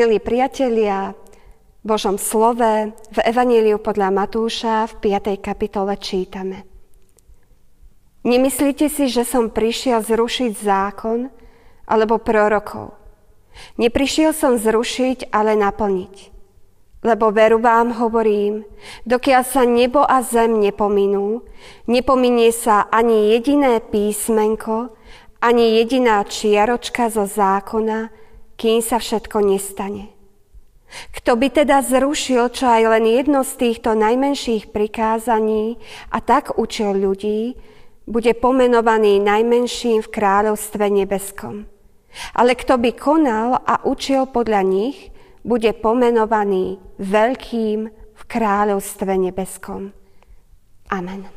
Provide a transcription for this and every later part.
Milí priatelia, v Božom slove v Evaníliu podľa Matúša v 5. kapitole čítame. Nemyslíte si, že som prišiel zrušiť zákon alebo prorokov. Neprišiel som zrušiť, ale naplniť. Lebo veru vám hovorím, dokiaľ sa nebo a zem nepominú, nepominie sa ani jediné písmenko, ani jediná čiaročka zo zákona, kým sa všetko nestane. Kto by teda zrušil čo aj len jedno z týchto najmenších prikázaní a tak učil ľudí, bude pomenovaný najmenším v kráľovstve nebeskom. Ale kto by konal a učil podľa nich, bude pomenovaný veľkým v kráľovstve nebeskom. Amen.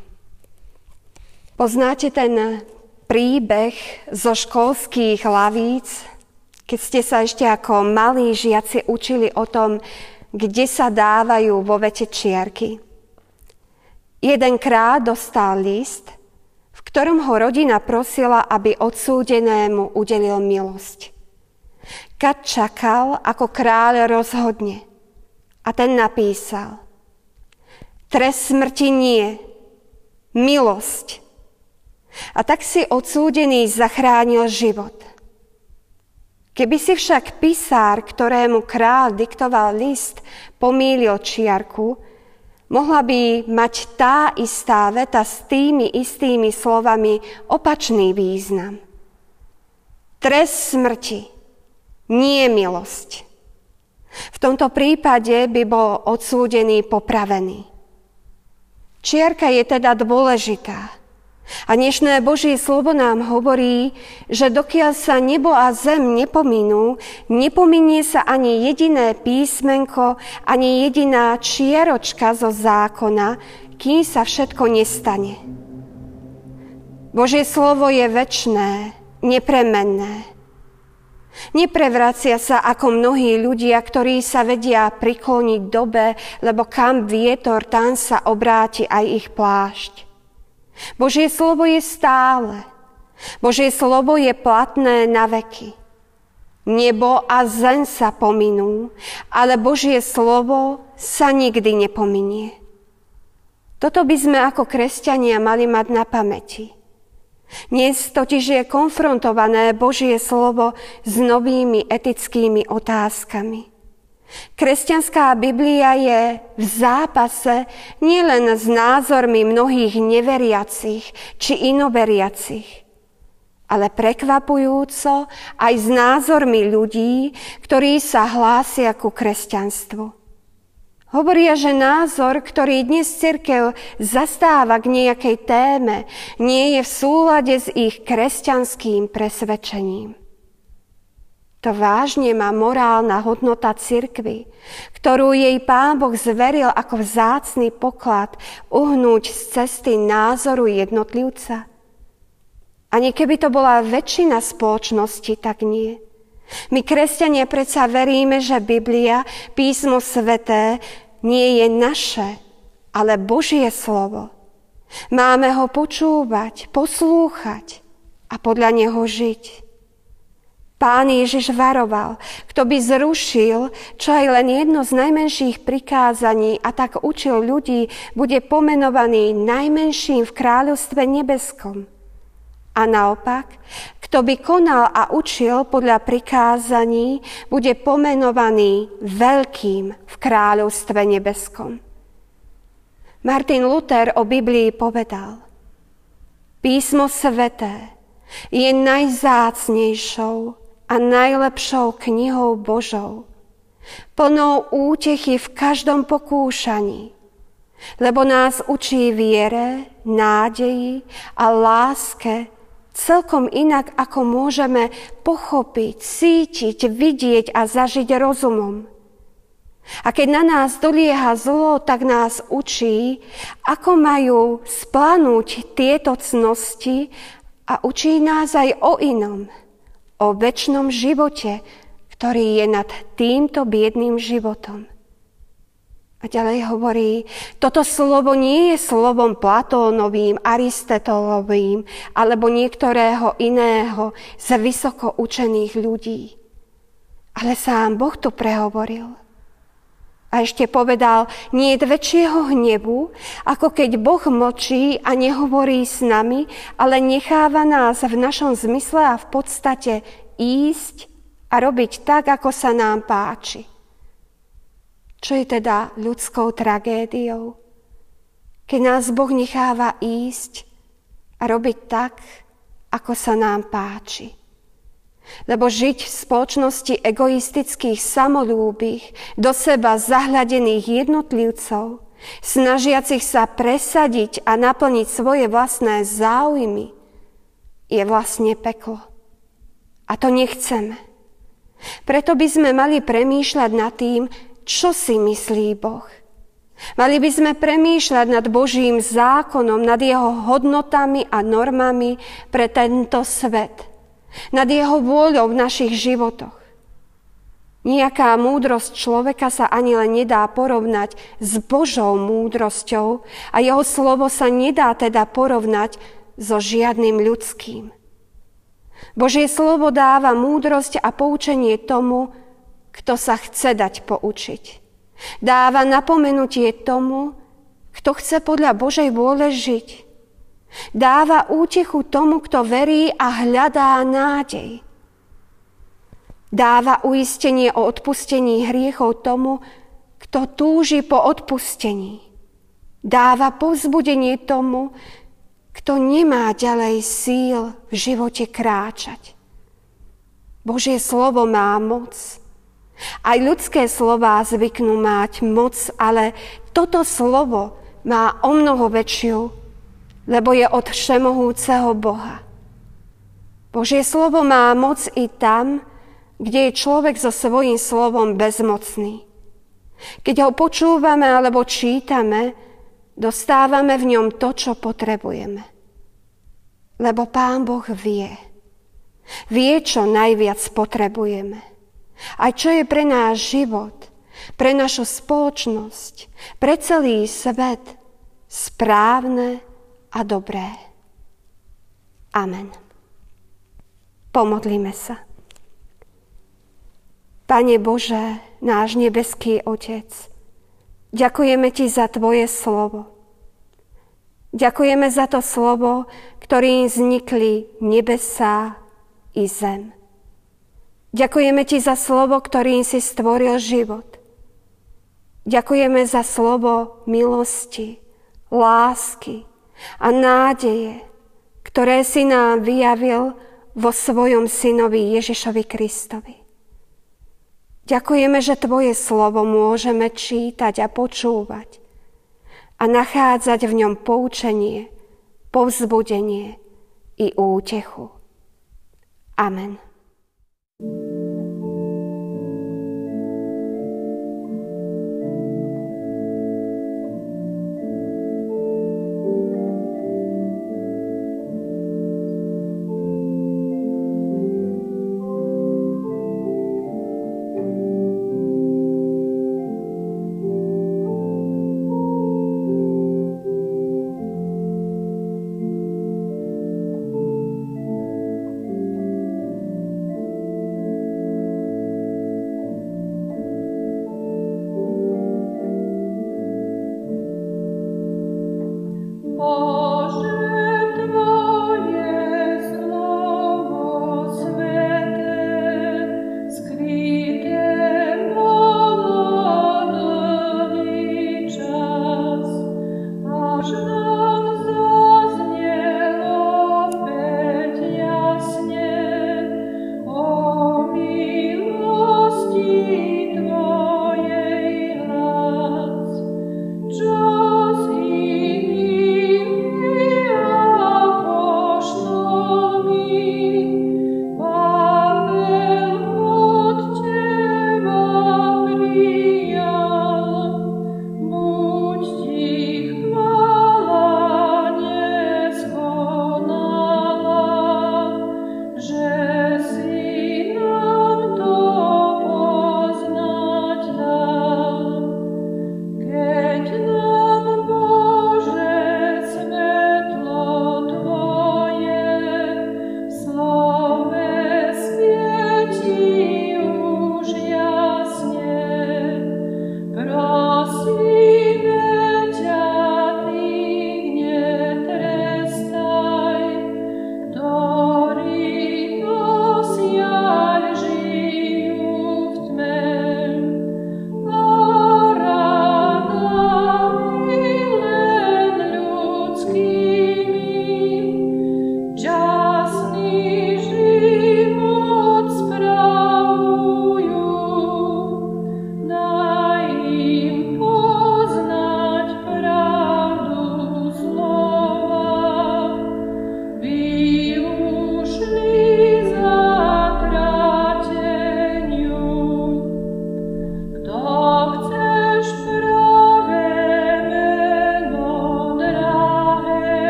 Poznáte ten príbeh zo školských lavíc, keď ste sa ešte ako malí žiaci učili o tom, kde sa dávajú vo vete čiarky. Jedenkrát dostal list, v ktorom ho rodina prosila, aby odsúdenému udelil milosť. Kat čakal, ako kráľ rozhodne. A ten napísal, trest smrti nie, milosť. A tak si odsúdený zachránil život – Keby si však písár, ktorému král diktoval list, pomýlil čiarku, mohla by mať tá istá veta s tými istými slovami opačný význam. Trest smrti, nie milosť. V tomto prípade by bol odsúdený popravený. Čiarka je teda dôležitá. A dnešné Božie slovo nám hovorí, že dokiaľ sa nebo a zem nepominú, nepominie sa ani jediné písmenko, ani jediná čieročka zo zákona, kým sa všetko nestane. Božie slovo je väčné, nepremenné. Neprevracia sa ako mnohí ľudia, ktorí sa vedia prikloniť dobe, lebo kam vietor, tam sa obráti aj ich plášť. Božie slovo je stále. Božie slovo je platné na veky. Nebo a zem sa pominú, ale Božie slovo sa nikdy nepominie. Toto by sme ako kresťania mali mať na pamäti. Dnes totiž je konfrontované Božie slovo s novými etickými otázkami. Kresťanská Biblia je v zápase nielen s názormi mnohých neveriacich či inoveriacich, ale prekvapujúco aj s názormi ľudí, ktorí sa hlásia ku kresťanstvu. Hovoria, že názor, ktorý dnes cirkev zastáva k nejakej téme, nie je v súlade s ich kresťanským presvedčením. To vážne má morálna hodnota cirkvy, ktorú jej pán Boh zveril ako vzácný poklad uhnúť z cesty názoru jednotlivca? Ani keby to bola väčšina spoločnosti, tak nie. My, kresťania, predsa veríme, že Biblia, písmo sveté, nie je naše, ale Božie slovo. Máme ho počúvať, poslúchať a podľa neho žiť. Pán Ježiš varoval, kto by zrušil čo aj len jedno z najmenších prikázaní a tak učil ľudí, bude pomenovaný najmenším v kráľovstve nebeskom. A naopak, kto by konal a učil podľa prikázaní, bude pomenovaný veľkým v kráľovstve nebeskom. Martin Luther o Biblii povedal, Písmo sveté je najzácnejšou a najlepšou knihou Božou, plnou útechy v každom pokúšaní, lebo nás učí viere, nádeji a láske celkom inak, ako môžeme pochopiť, cítiť, vidieť a zažiť rozumom. A keď na nás dolieha zlo, tak nás učí, ako majú splanúť tieto cnosti a učí nás aj o inom – o väčšnom živote, ktorý je nad týmto biedným životom. A ďalej hovorí, toto slovo nie je slovom Platónovým, Aristotelovým alebo niektorého iného z vysoko učených ľudí. Ale sám Boh tu prehovoril. A ešte povedal, nie je väčšieho hnevu, ako keď Boh mlčí a nehovorí s nami, ale necháva nás v našom zmysle a v podstate ísť a robiť tak, ako sa nám páči. Čo je teda ľudskou tragédiou? Keď nás Boh necháva ísť a robiť tak, ako sa nám páči. Lebo žiť v spoločnosti egoistických, samolúbých, do seba zahľadených jednotlivcov, snažiacich sa presadiť a naplniť svoje vlastné záujmy, je vlastne peklo. A to nechceme. Preto by sme mali premýšľať nad tým, čo si myslí Boh. Mali by sme premýšľať nad Božím zákonom, nad jeho hodnotami a normami pre tento svet – nad jeho vôľou v našich životoch. Nijaká múdrosť človeka sa ani len nedá porovnať s Božou múdrosťou a jeho slovo sa nedá teda porovnať so žiadnym ľudským. Božie slovo dáva múdrosť a poučenie tomu, kto sa chce dať poučiť. Dáva napomenutie tomu, kto chce podľa Božej vôle žiť. Dáva útechu tomu, kto verí a hľadá nádej. Dáva uistenie o odpustení hriechov tomu, kto túži po odpustení. Dáva povzbudenie tomu, kto nemá ďalej síl v živote kráčať. Božie slovo má moc. Aj ľudské slová zvyknú mať moc, ale toto slovo má o mnoho väčšiu lebo je od všemohúceho Boha. Božie slovo má moc i tam, kde je človek so svojím slovom bezmocný. Keď ho počúvame alebo čítame, dostávame v ňom to, čo potrebujeme. Lebo Pán Boh vie. Vie, čo najviac potrebujeme. A čo je pre náš život, pre našu spoločnosť, pre celý svet správne a dobré. Amen. Pomodlíme sa. Pane Bože, náš nebeský Otec, ďakujeme Ti za Tvoje slovo. Ďakujeme za to slovo, ktorým vznikli nebesá i zem. Ďakujeme Ti za slovo, ktorým si stvoril život. Ďakujeme za slovo milosti, lásky, a nádeje, ktoré si nám vyjavil vo svojom synovi Ježišovi Kristovi. Ďakujeme, že Tvoje slovo môžeme čítať a počúvať a nachádzať v ňom poučenie, povzbudenie i útechu. Amen.